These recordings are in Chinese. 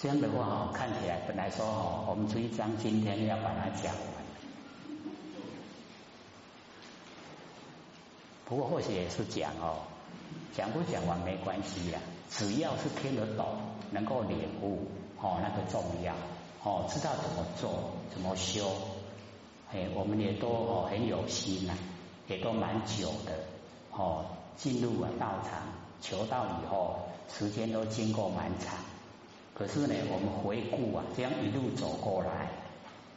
这样的话哦，看起来本来说哦，我们这一章今天要把它讲完，不过或许也是讲哦，讲不讲完没关系呀，只要是听得懂，能够领悟哦，那个重要哦，知道怎么做，怎么修，哎，我们也都哦很有心呐，也都蛮久的哦，进入了道场求道以后，时间都经过蛮长。可是呢，我们回顾啊，这样一路走过来，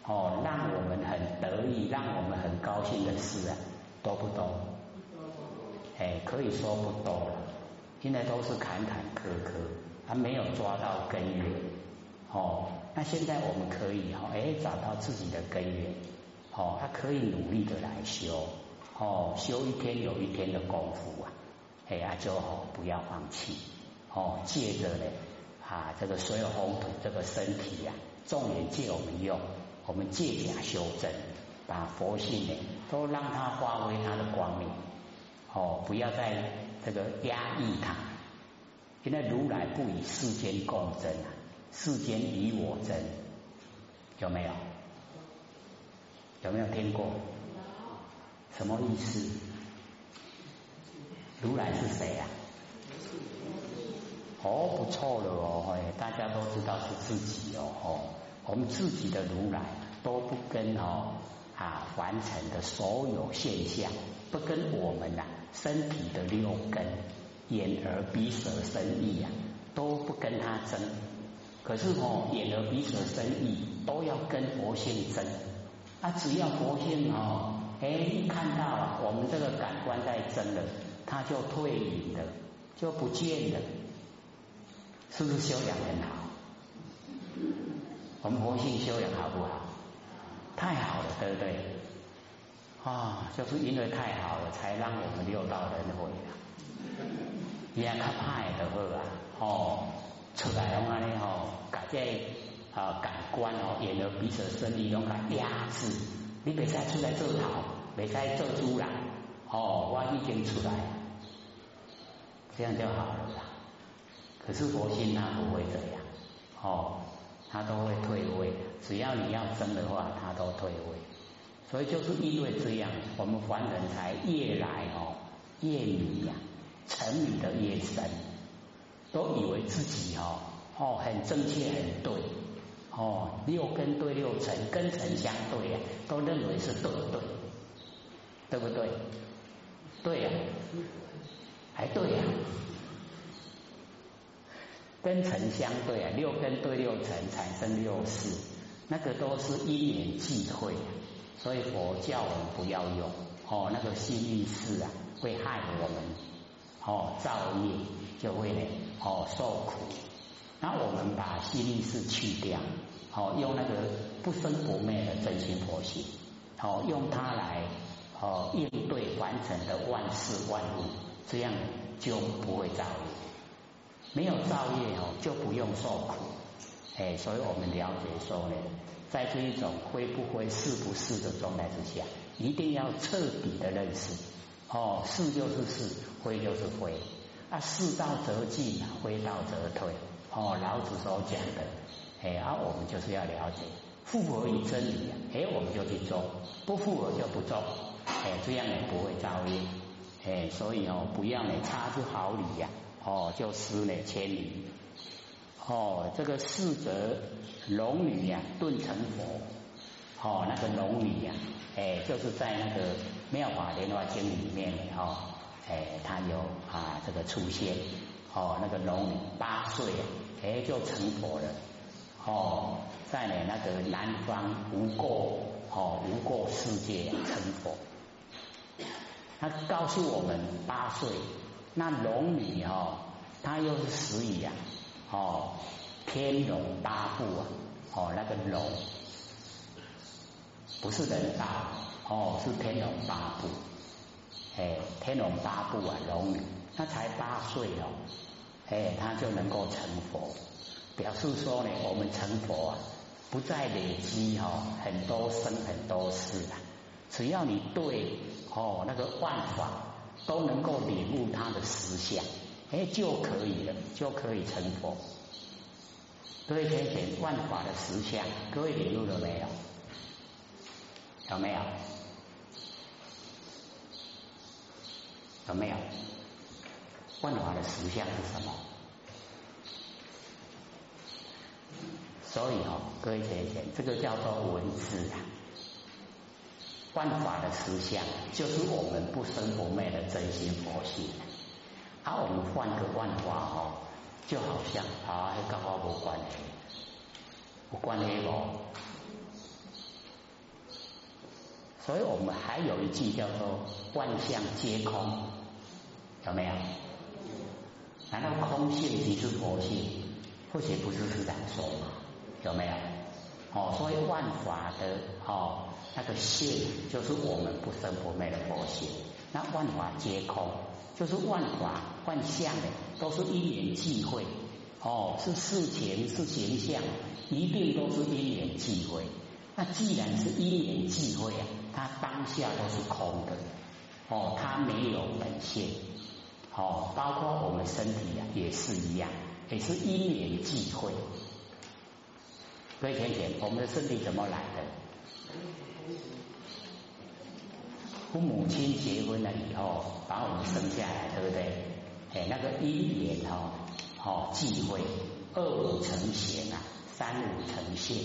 哦，让我们很得意，让我们很高兴的事啊，多不多？哎，可以说不多了。现在都是坎坎坷坷，还没有抓到根源。哦，那现在我们可以哈，哎，找到自己的根源。哦，他可以努力的来修。哦，修一天有一天的功夫啊，哎呀，就好不要放弃。哦，借着呢。啊，这个所有红土这个身体呀，众人借我们用，我们借假修真，把佛性呢都让它发挥它的光明。哦，不要再这个压抑它。现在如来不与世间共争啊，世间与我争，有没有？有没有听过？什么意思？如来是谁呀？哦，不错了哦，大家都知道是自己哦，哦，我们自己的如来都不跟哦啊凡尘的所有现象，不跟我们呐身体的六根眼耳鼻舌身意啊，都不跟他争。可是哦，眼耳鼻舌身意都要跟佛性争。啊，只要佛性哦，哎，看到我们这个感官在争了，他就退隐了，就不见了。是不是修养很好？我们佛性修养好不好？太好了，对不对？啊，就是因为太好了，才让我们六道轮回啊。也较歹的好啊，哦，出来拢安尼吼，把这啊感官哦，眼耳鼻舌身意拢甲压制，你别再出来做头，别再做主人，哦，我已经出来，这样就好了。可是佛心他不会这样，哦，他都会退位。只要你要争的话，他都退位。所以就是因为这样，我们凡人才越来哦越迷呀，沉迷的越深，都以为自己哦哦很正确很对，哦六根对六尘，根尘相对呀，都认为是对对，对不对？对呀，还对呀。根尘相对啊，六根对六尘产生六识，那个都是因缘际会，所以佛教我们不要用哦，那个心意识啊会害我们哦造业就会哦受苦，那我们把心意识去掉哦，用那个不生不灭的真心佛性哦，用它来哦应对完成的万事万物，这样就不会造业。没有造业哦，就不用受苦，哎，所以我们了解说呢，在这一种灰不灰、是不是的状态之下，一定要彻底的认识哦，是就是是，灰就是灰，啊，是道则进，灰道则退，哦，老子所讲的，哎，而我们就是要了解，符合于真理，哎，我们就去做，不符合就不做，哎，这样也不会造业，哎，所以哦，不要呢差之毫厘呀。哦，就失了千里。哦，这个四则龙女呀，顿成佛。哦，那个龙女呀，哎，就是在那个妙法莲华经里面哦，哎，她有啊这个出现。哦，那个龙女八岁，哎，就成佛了。哦，在呢那个南方无过，哦无过世界成佛。他告诉我们八岁。那龙女哦，她又是死语啊，哦，天龙八部啊，哦，那个龙不是人道，哦，是天龙八部，哎，天龙八部啊，龙女，她才八岁哦，哎，她就能够成佛，表示说呢，我们成佛啊，不再累积哦很多生很多世啊，只要你对哦那个万法。都能够领悟他的思想，哎，就可以了，就可以成佛。各位浅显万法的实相，各位领悟了没有？有没有？有没有？万法的实相是什么？所以哦，各位浅显，这个叫做文字啊。万法的实相，就是我们不生不灭的真心佛性。啊，我们换个万法哦，就好像啊，跟我无关系，不关系哦。所以我们还有一句叫做“万象皆空”，有没有？难道空性即是佛性？或许不是这样说嘛？有没有？哦，所以万法的哦。那个性就是我们不生不灭的佛性，那万法皆空，就是万法万象的都是因缘际会，哦，是事情是形象，一定都是因缘际会。那既然是因缘际会啊，它当下都是空的，哦，它没有本性，哦，包括我们身体啊也是一样，也是因缘际会。各位田田，我们的身体怎么来的？父母亲结婚了以后，把我们生下来，对不对？哎，那个因缘哦，哦，忌讳二五成贤啊，三五成现，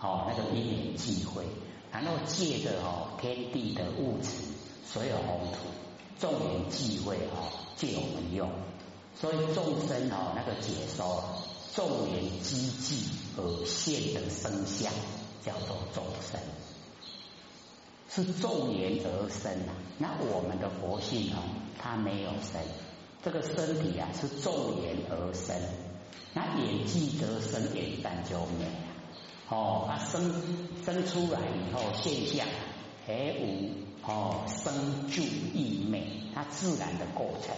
哦，那个因缘忌讳，然后借着哦天地的物质，所有红土，众缘忌讳哦，借我们用，所以众生哦那个解说，众缘积聚而现的生相，叫做众生。是众缘而生。啊，那我们的佛性哦，它没有生，这个身体啊是众缘而生，那眼即得生，眼淡就灭哦，它生生出来以后现象，还无哦生住意灭，它自然的过程，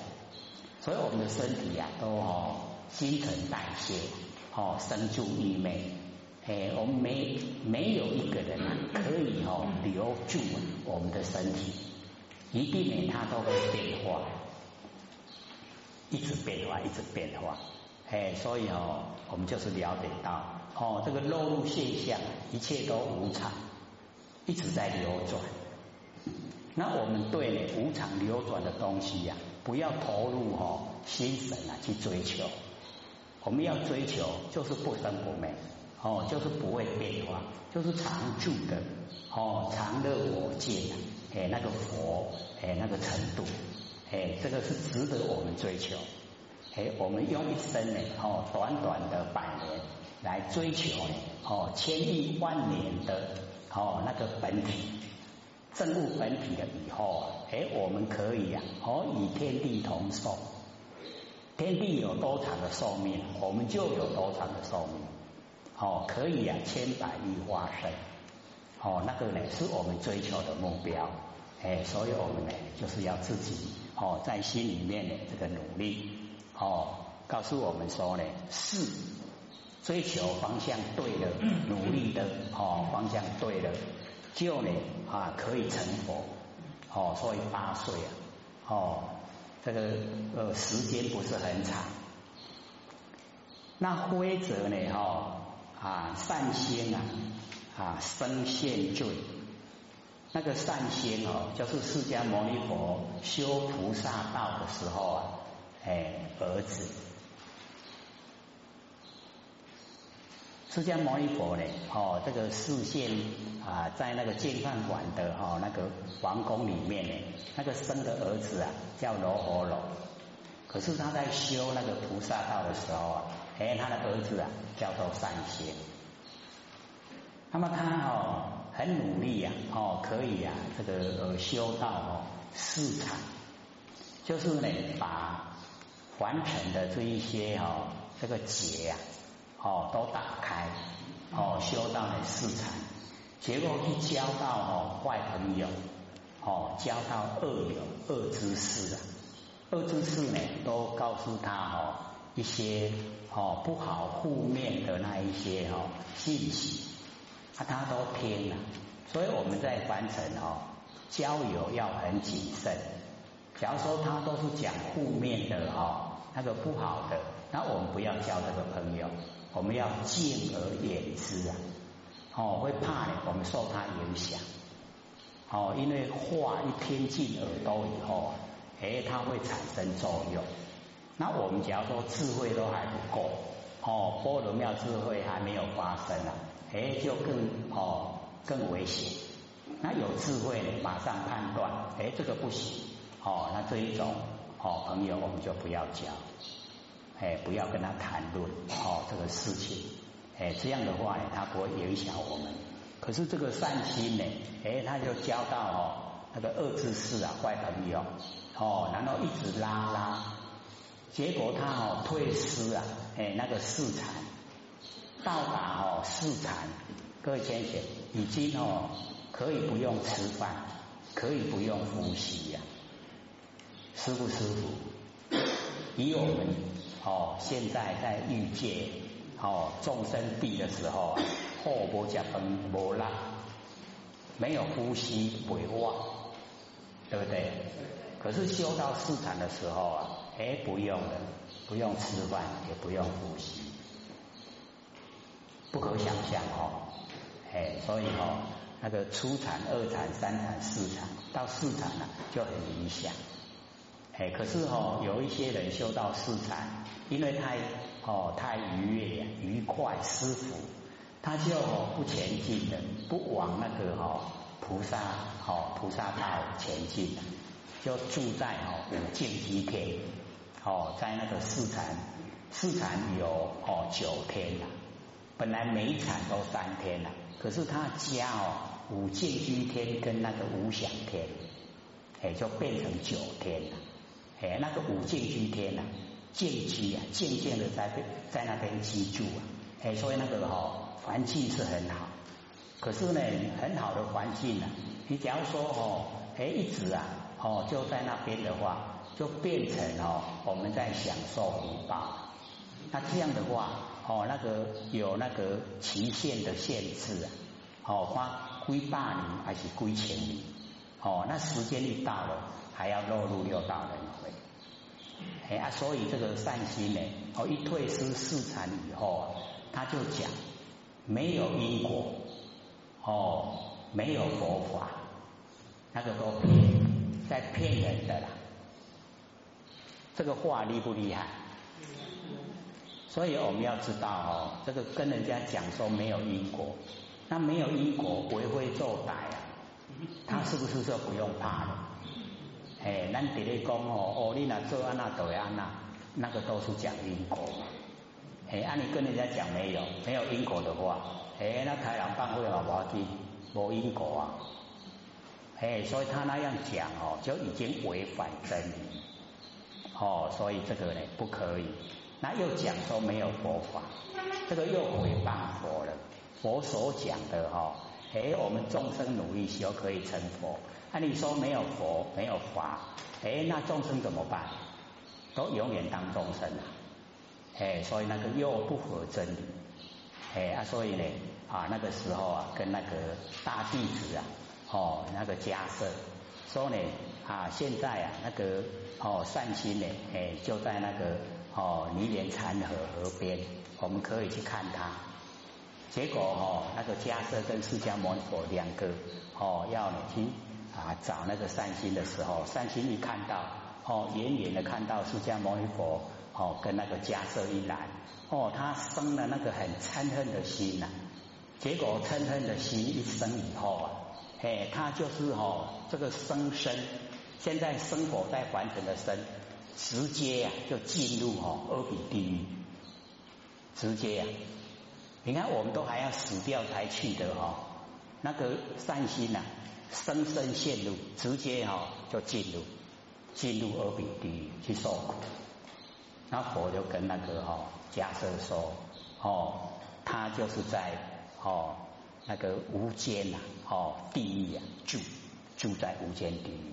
所以我们的身体呀都哦新陈代谢，哦生住意灭。哎，我们没没有一个人可以哦留住我们的身体，一定呢它都会变化，一直变化，一直变化。哎，所以哦，我们就是了解到哦，这个落入现象，一切都无常，一直在流转。那我们对无常流转的东西呀，不要投入哦心神啊去追求，我们要追求就是不生不灭。哦，就是不会变化，就是常住的，哦，常乐我见，哎，那个佛，哎，那个程度，哎，这个是值得我们追求，哎，我们用一生呢，哦，短短的百年来追求呢，哦，千亿万年的，哦，那个本体，证悟本体的以后啊，哎，我们可以啊，哦，与天地同寿，天地有多长的寿命，我们就有多长的寿命。哦，可以啊，千百亿化身，哦，那个呢是我们追求的目标，哎，所以我们呢就是要自己哦在心里面呢这个努力，哦，告诉我们说呢是追求方向对了，努力的哦方向对了，就呢啊可以成佛，哦，所以八岁啊，哦，这个呃时间不是很长，那规则呢哈。啊，善仙啊，啊，生现罪。那个善仙哦，就是释迦牟尼佛修菩萨道的时候啊，哎，儿子。释迦牟尼佛呢，哦，这个视线啊，在那个建饭馆的哈那个皇宫里面呢，那个生的儿子啊，叫罗侯罗。可是他在修那个菩萨道的时候啊。哎，他的儿子啊，叫做善仙。那么他哦，很努力呀，哦，可以呀，这个呃修道哦，市场，就是呢，把凡尘的这一些哦，这个结呀，哦，都打开，哦，修到了市场，结果一交到哦坏朋友，哦，交到恶友、恶之事啊，恶之事呢，都告诉他哦一些。哦，不好负面的那一些哦信息，啊，他都听了。所以我们在凡尘哦交友要很谨慎。假如说他都是讲负面的哦，那个不好的，那我们不要交这个朋友，我们要敬而远之啊，哦，会怕呢，我们受他影响，哦，因为话一听进耳朵以后，哎，它会产生作用。那我们假如说智慧都还不够，哦，波罗妙智慧还没有发生啊，哎，就更哦更危险。那有智慧呢，马上判断，哎，这个不行，哦，那这一种哦朋友我们就不要交，哎，不要跟他谈论哦这个事情，哎，这样的话呢，他不会影响我们。可是这个善心呢，哎，他就交到哦那个恶知识啊坏朋友，哦，然后一直拉拉。结果他哦退失啊，哎那个四禅到达哦四禅，各位先生已经哦可以不用吃饭，可以不用呼吸呀，舒不舒服？以我们哦现在在欲界哦众生地的时候，后波加分波拉，没有呼吸不忘，对不对？可是修到四禅的时候啊。哎，不用了，不用吃饭，也不用呼吸，不可想象哦。哎，所以哦，那个初禅、二禅、三禅、四禅，到四禅了就很理想。哎，可是哦，有一些人修到四禅，因为太哦太愉悦、愉快、舒服，他就不前进的，不往那个哦菩萨哦菩萨道前进了，就住在哦五境极天。哦，在那个四禅，四禅有哦九天了，本来每一禅都三天了，可是他加哦五净居天跟那个无想天，哎，就变成九天了。哎，那个五净居天呐，静居啊，渐渐的在在那边居住啊，哎，所以那个哦环境是很好。可是呢，很好的环境啊，你假如说哦，哎，一直啊，哦就在那边的话。就变成哦，我们在享受福报。那这样的话，哦，那个有那个期限的限制啊，哦，花归八年还是归千年？哦，那时间一到了，还要落入六道轮回。哎啊，所以这个善心呢，哦，一退失四禅以后，他就讲没有因果，哦，没有佛法，那个都骗，在骗人的啦。这个话厉不厉害？所以我们要知道哦，这个跟人家讲说没有因果，那没有因果为非作歹啊，他是不是说不用怕了？哎，咱底下讲哦，哦，你那做安那都会安那，那个都是讲因果。哎，按你跟人家讲没有，没有因果的话，哎，那太阳办会好不好听？无因果啊，哎，所以他那样讲哦，就已经违反真理。哦，所以这个呢不可以。那又讲说没有佛法，这个又毁谤佛了。佛所讲的哈，哎，我们众生努力修可以成佛。那你说没有佛，没有法，哎，那众生怎么办？都永远当众生啊！哎，所以那个又不合真理。哎啊，所以呢啊，那个时候啊，跟那个大弟子啊，哦，那个迦舍说呢啊，现在啊，那个。哦，善心呢？哎，就在那个哦泥莲禅河河边，我们可以去看他。结果哦，那个迦叶跟释迦牟尼佛两个哦要你去啊找那个善心的时候，善心一看到哦远远的看到释迦牟尼佛哦跟那个迦叶一来哦，他生了那个很嗔恨的心呐。结果嗔恨的心一生以后啊，哎，他就是哦这个生生。现在生活在凡尘的生，直接呀就进入哦阿鼻地狱，直接呀，你看我们都还要死掉才去的哦，那个善心呐，生生陷入，直接哈就进入进入阿鼻地狱去受苦。那佛就跟那个哈假设说，哦，他就是在哦那个无间呐，哦地狱啊住住在无间地狱。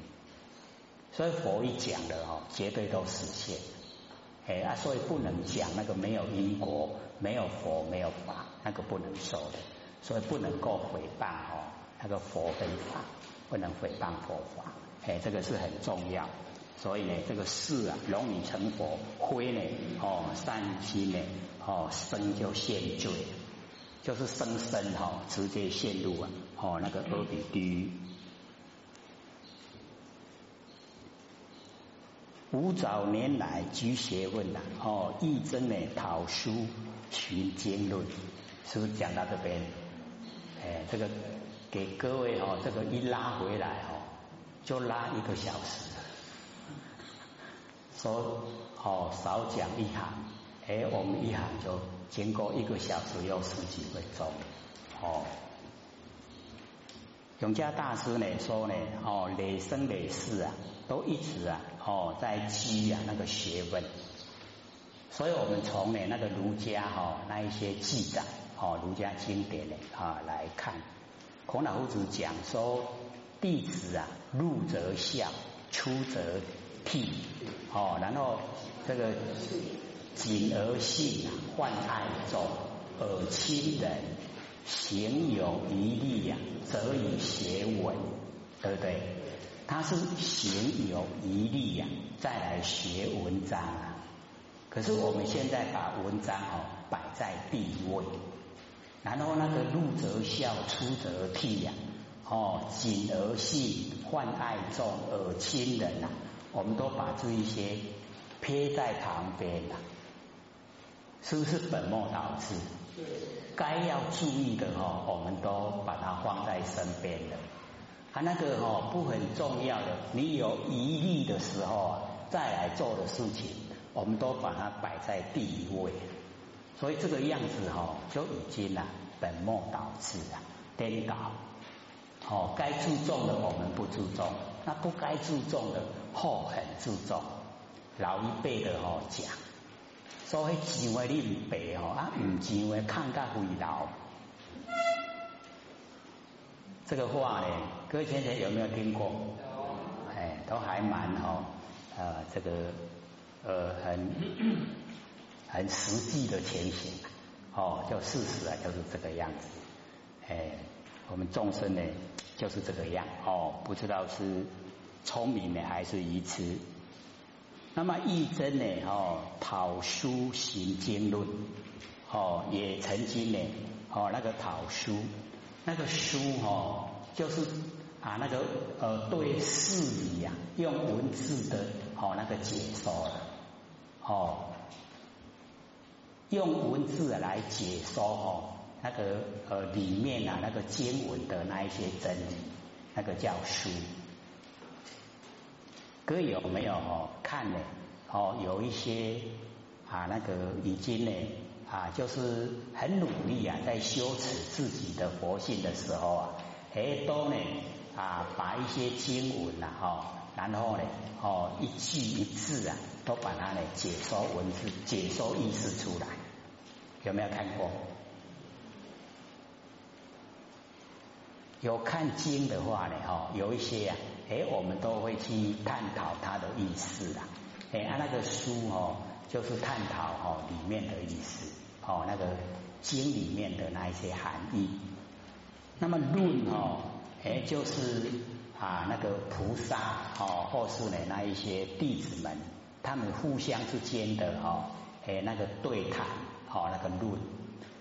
所以佛一讲的哦，绝对都实现。哎啊，所以不能讲那个没有因果、没有佛、没有法，那个不能说的。所以不能够诽谤哦，那个佛跟法不能诽谤佛法。哎，这个是很重要。所以呢，这个事啊，容易成佛；灰呢，哦，善心呢，哦生就陷罪，就是生生哈直接陷入啊哦那个阿鼻地狱。五早年来居学问呐，哦，义真呢讨书寻经论，是不是讲到这边？哎，这个给各位哦，这个一拉回来哦，就拉一个小时，说哦少讲一行，哎，我们一行就经过一个小时又十几分钟，哦。永嘉大师呢说呢，哦，累生累世啊，都一直啊。哦，在积啊那个学问，所以我们从呢那个儒家哈那一些记载哦儒家经典呢啊来看，孔老夫子讲说弟子啊入则孝，出则悌哦，然后这个谨而信啊，患爱众，而亲人，行有余力呀，则以学文，对不对？他是行有余力呀，再来学文章啊。可是我们现在把文章哦摆在第一位，然后那个入则孝，出则悌呀，哦谨而信，患爱众，而亲仁呐，我们都把这一些撇在旁边了，是不是本末倒置？该要注意的哦，我们都把它放在身边了。啊，那个哦不很重要的，你有疑虑的时候啊，再来做的事情，我们都把它摆在第一位，所以这个样子哈就已经啊本末倒置了，颠倒。哦，该注重的我们不注重，那不该注重的后很注重。老一辈的哦讲，所以钱话你白哦，啊唔钱话看甲回老。这个话呢，各位先生有没有听过？哎，都还蛮哦，呃，这个呃很很实际的前行，哦，就事实啊，就是这个样子。哎，我们众生呢，就是这个样哦，不知道是聪明呢还是愚痴。那么义真呢，哦，讨书行经论，哦，也曾经呢，哦，那个讨书。那个书哦，就是啊，那个呃，对事理呀，用文字的哦，那个解说了，哦，用文字来解说哦，那个呃里面啊，那个经文的那一些真理，那个叫书。各位有没有哦看呢？哦，有一些啊，那个已经呢。啊，就是很努力啊，在修持自己的佛性的时候啊，哎，都呢啊，把一些经文呐，哈，然后呢，哦，一句一字啊，都把它呢解说文字、解说意思出来，有没有看过？有看经的话呢，哈，有一些啊，哎，我们都会去探讨它的意思啦，哎，那个书哦。就是探讨哦里面的意思，哦那个经里面的那一些含义。那么论哦，哎就是啊那个菩萨哦或是呢那一些弟子们，他们互相之间的哦哎那个对谈哦那个论，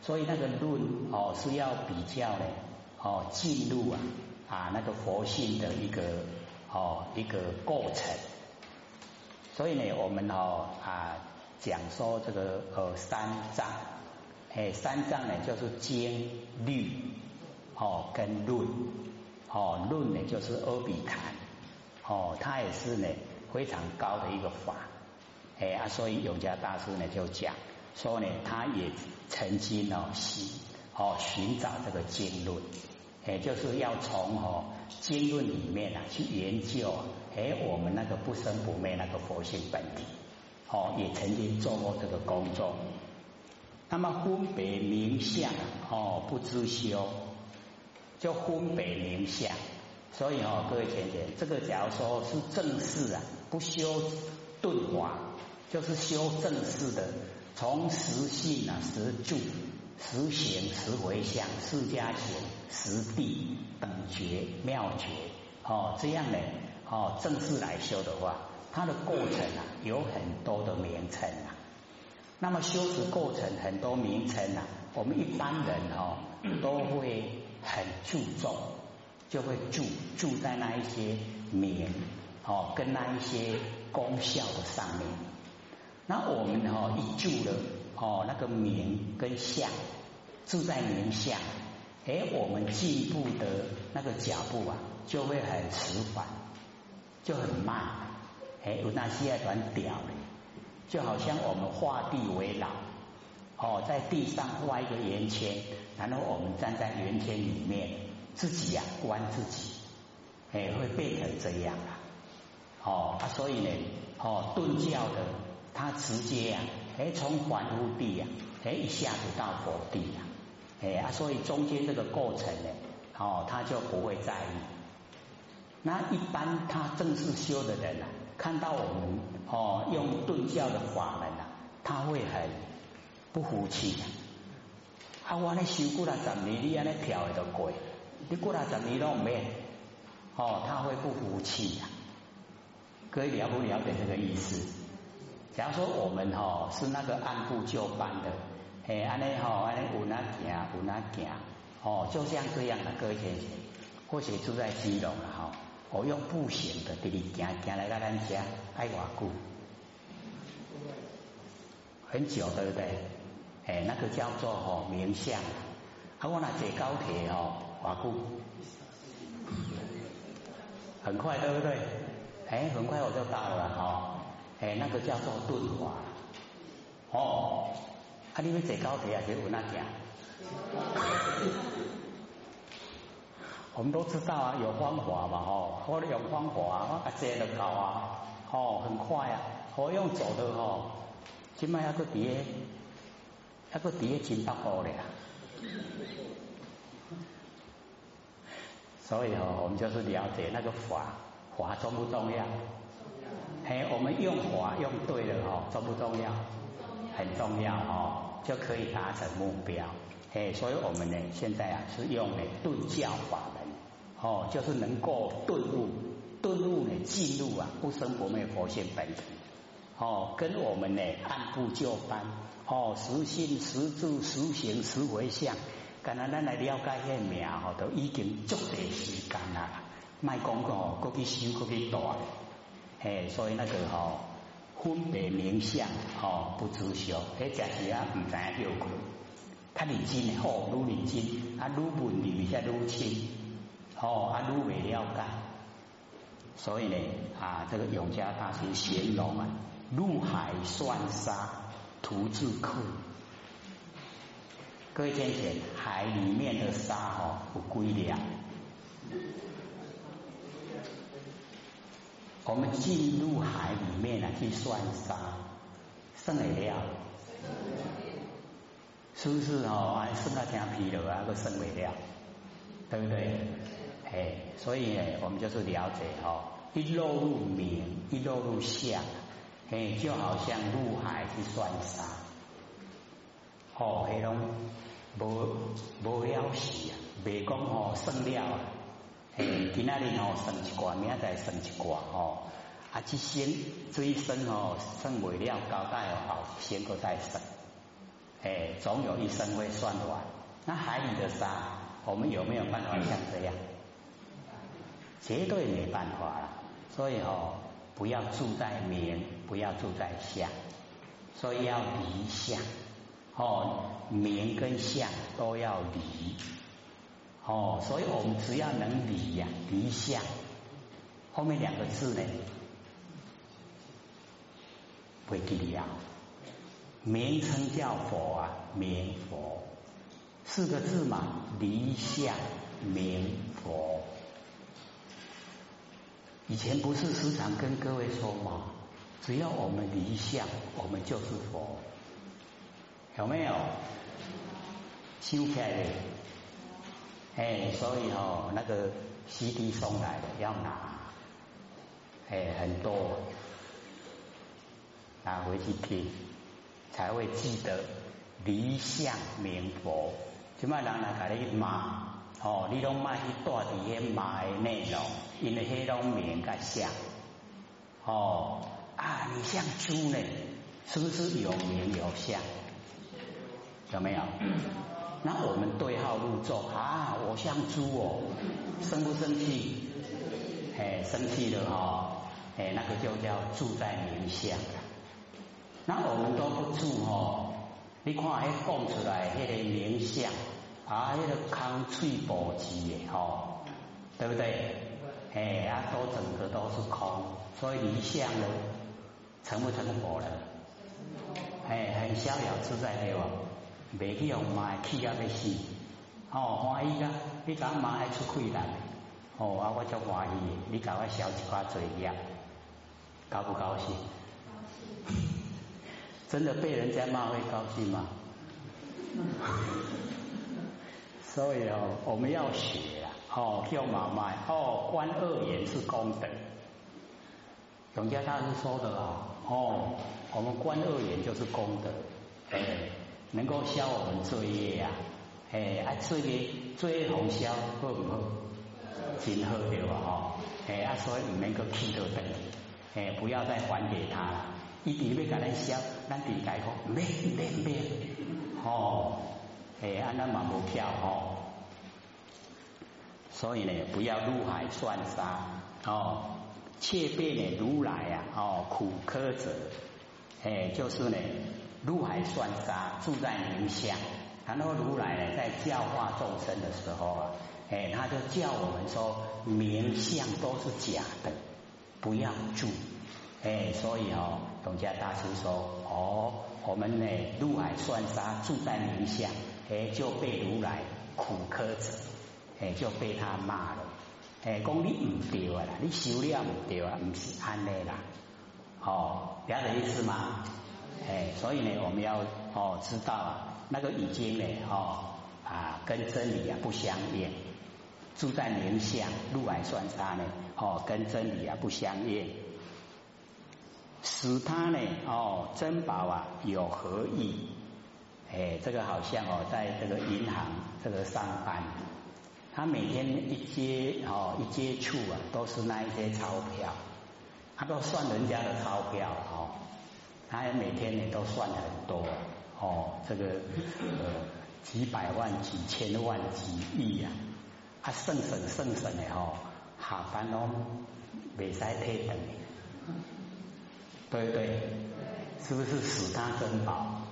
所以那个论哦是要比较呢哦进入啊啊那个佛性的一个哦一个过程。所以呢我们哦啊。讲说这个呃三藏，哎三藏呢就是经律哦跟论哦论呢就是阿比昙哦它也是呢非常高的一个法哎啊所以永嘉大师呢就讲说呢他也曾经哦寻哦寻找这个经论哎就是要从哦经论里面啊去研究哎我们那个不生不灭那个佛性本体。哦，也曾经做过这个工作。那么分别名相，哦，不知修，就分别名相。所以哦，各位姐姐，这个假如说是正事啊，不修顿法，就是修正事的，从实性啊、实住、实行、实回向、释迦行、实地等觉妙觉，哦，这样呢，哦，正式来修的话。它的过程啊，有很多的名称啊。那么修持过程很多名称啊，我们一般人哦都会很注重，就会注注在那一些名哦跟那一些功效的上面。那我们哦一注了哦那个名跟相，住在名相，哎，我们进步的那个脚步啊就会很迟缓，就很慢，哎，有那些短屌的。就好像我们画地为牢，哦，在地上画一个圆圈，然后我们站在圆圈里面，自己呀观自己，哎，会变成这样啊，哦，啊，所以呢，哦，顿教的他直接呀，哎，从凡夫地呀，哎，一下子到佛地呀，哎啊，所以中间这个过程呢，哦，他就不会在意。那一般他正式修的人啊，看到我们。哦，用顿教的法门啊，他会很不服气的。啊，我咧修过来十年，你安尼跳会都过，你过来十年都唔免。哦，他会不服气呀。各位了不了解这个意思？假如说我们哈是那个按部就班的，哎，安尼哈，安尼有那行，有那行，哦，就像这样的各位先生，或许住在基隆了哈。我用步行的，直直行行来到咱家，爱偌久？很久，对不对？哎，那个叫做吼冥想。啊，我那坐高铁吼，偌久？很快，对不对？哎，很快我就到了哈。哎，那个叫做顿滑。哦，啊，你们坐高铁啊，就有那行？我们都知道啊，有方法嘛，吼，我用方法啊，啊，坐就到啊，哦，很快啊，我用走的吼，起码一个别底一个底真百步的啊。所以哦，我们就是了解那个法，法重不重要？嘿，我们用法用对了哦，重不重要？很重要哦，就可以达成目标。嘿，所以我们呢，现在啊是用呢顿教法门。哦，就是能够顿悟，顿悟呢，进入啊不生不灭佛性本体。哦，跟我们呢按部就班，哦，实心实住实行实回向，刚才咱来了解个名哦，都已经足长时间啦。卖讲哦，过去修过去大，嘿，所以那个吼分别名相，哦，不知晓，迄真是啊，唔知影有困，较认真的吼，愈认真，啊，愈文理才愈清。哦，啊，愈未了解，所以呢，啊，这个永嘉大师形容啊，入海算沙，徒自困。各位先生，海里面的沙哦，不归量。我们进入海里面啊，去算沙，剩没了？是不是哦？还剩那点皮了啊，都剩不了，对不对？哎，所以呢，我们就是了解哦，一落入名，一落入相，哎，就好像入海去算沙，哦，迄种无无了事啊，未讲哦，算了啊，哎，今仔日哦算一卦，明仔再算一卦哦，啊，即生这一生哦算未了，交代哦，先个再算，哎，总有一生会算完。那海里的沙，我们有没有办法像这样？绝对没办法了，所以哦，不要住在名，不要住在相，所以要离相，哦，名跟相都要离，哦，所以我们只要能离呀，离相，后面两个字呢，会记了，名称叫佛啊，名佛，四个字嘛，离相名佛。以前不是时常跟各位说吗？只要我们离相，我们就是佛，有没有？修起来，哎，所以哦，那个 CD 送来的要拿，哎，很多，拿回去听，才会记得离相名佛。今麦人来给你骂。哦，你拢卖去带伫迄骂的内容，因为迄种名甲像，哦啊，你像猪呢？是不是有名有相？有没有？那我们对号入座啊，我像猪哦，生不生气？哎，生气了哈，哎，那个就叫住在名相。那我们都不住哦，你看迄讲出来迄个名相啊，迄个空脆薄机的吼，对不对？哎，啊，都整个都是空，所以离相了，成不成佛了？哎，很逍遥自在对吧？未去用骂气啊要死，哦欢喜啊！你敢骂爱出气来？哦啊，我就欢喜，你甲我消一寡罪孽，高不高兴？真的被人家骂会高兴吗？所以哦，我们要学啊，哦，叫妈妈哦，观恶言是功德。永嘉大师说的啊，哦，我们观恶言就是功德，哎。能够消我们罪业呀，哎，啊，罪业罪业红消好唔好？真好对吧？吼，哎，啊，所以唔能够气到等，哎，不要再还给他了。一定要甲咱消，咱点解讲？免免免，哦，哎，啊，那嘛无票吼。所以呢，不要入海算沙，哦，切被呢如来啊，哦，苦苛者，哎，就是呢。入海算沙，住在名相。然后如来呢，在教化众生的时候啊，哎，他就叫我们说，名相都是假的，不要住。哎，所以哦，董家大师说，哦，我们呢入海算沙，住在名相，哎，就被如来苦苛者，哎，就被他骂了。哎，讲你唔对啊，你修炼唔对啊，唔是安尼啦。哦，了解意思吗？哎，所以呢，我们要哦知道啊，那个已经呢哦啊跟真理啊不相应，住在名相入海算沙呢哦跟真理啊不相应，使他呢哦珍宝啊有何意？哎，这个好像哦在这个银行这个上班，他每天一接哦一接触啊都是那一些钞票，他都算人家的钞票哦。他每天呢都算很多哦，这个呃几百万、几千万、几亿呀，他剩省剩省的哦，下班哦未使退等，对不对？是不是死他珍宝，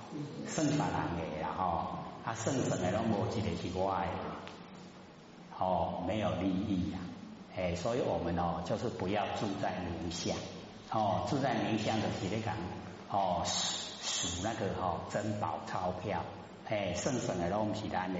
剩别人的啦吼，他剩省的拢无一个是我的，哦，没有利益呀，哎，所以我们哦就是不要住在名相，哦，住在名相的是咧讲。哦，数数那个哦，珍宝钞票，哎，剩剩的拢唔是咱的。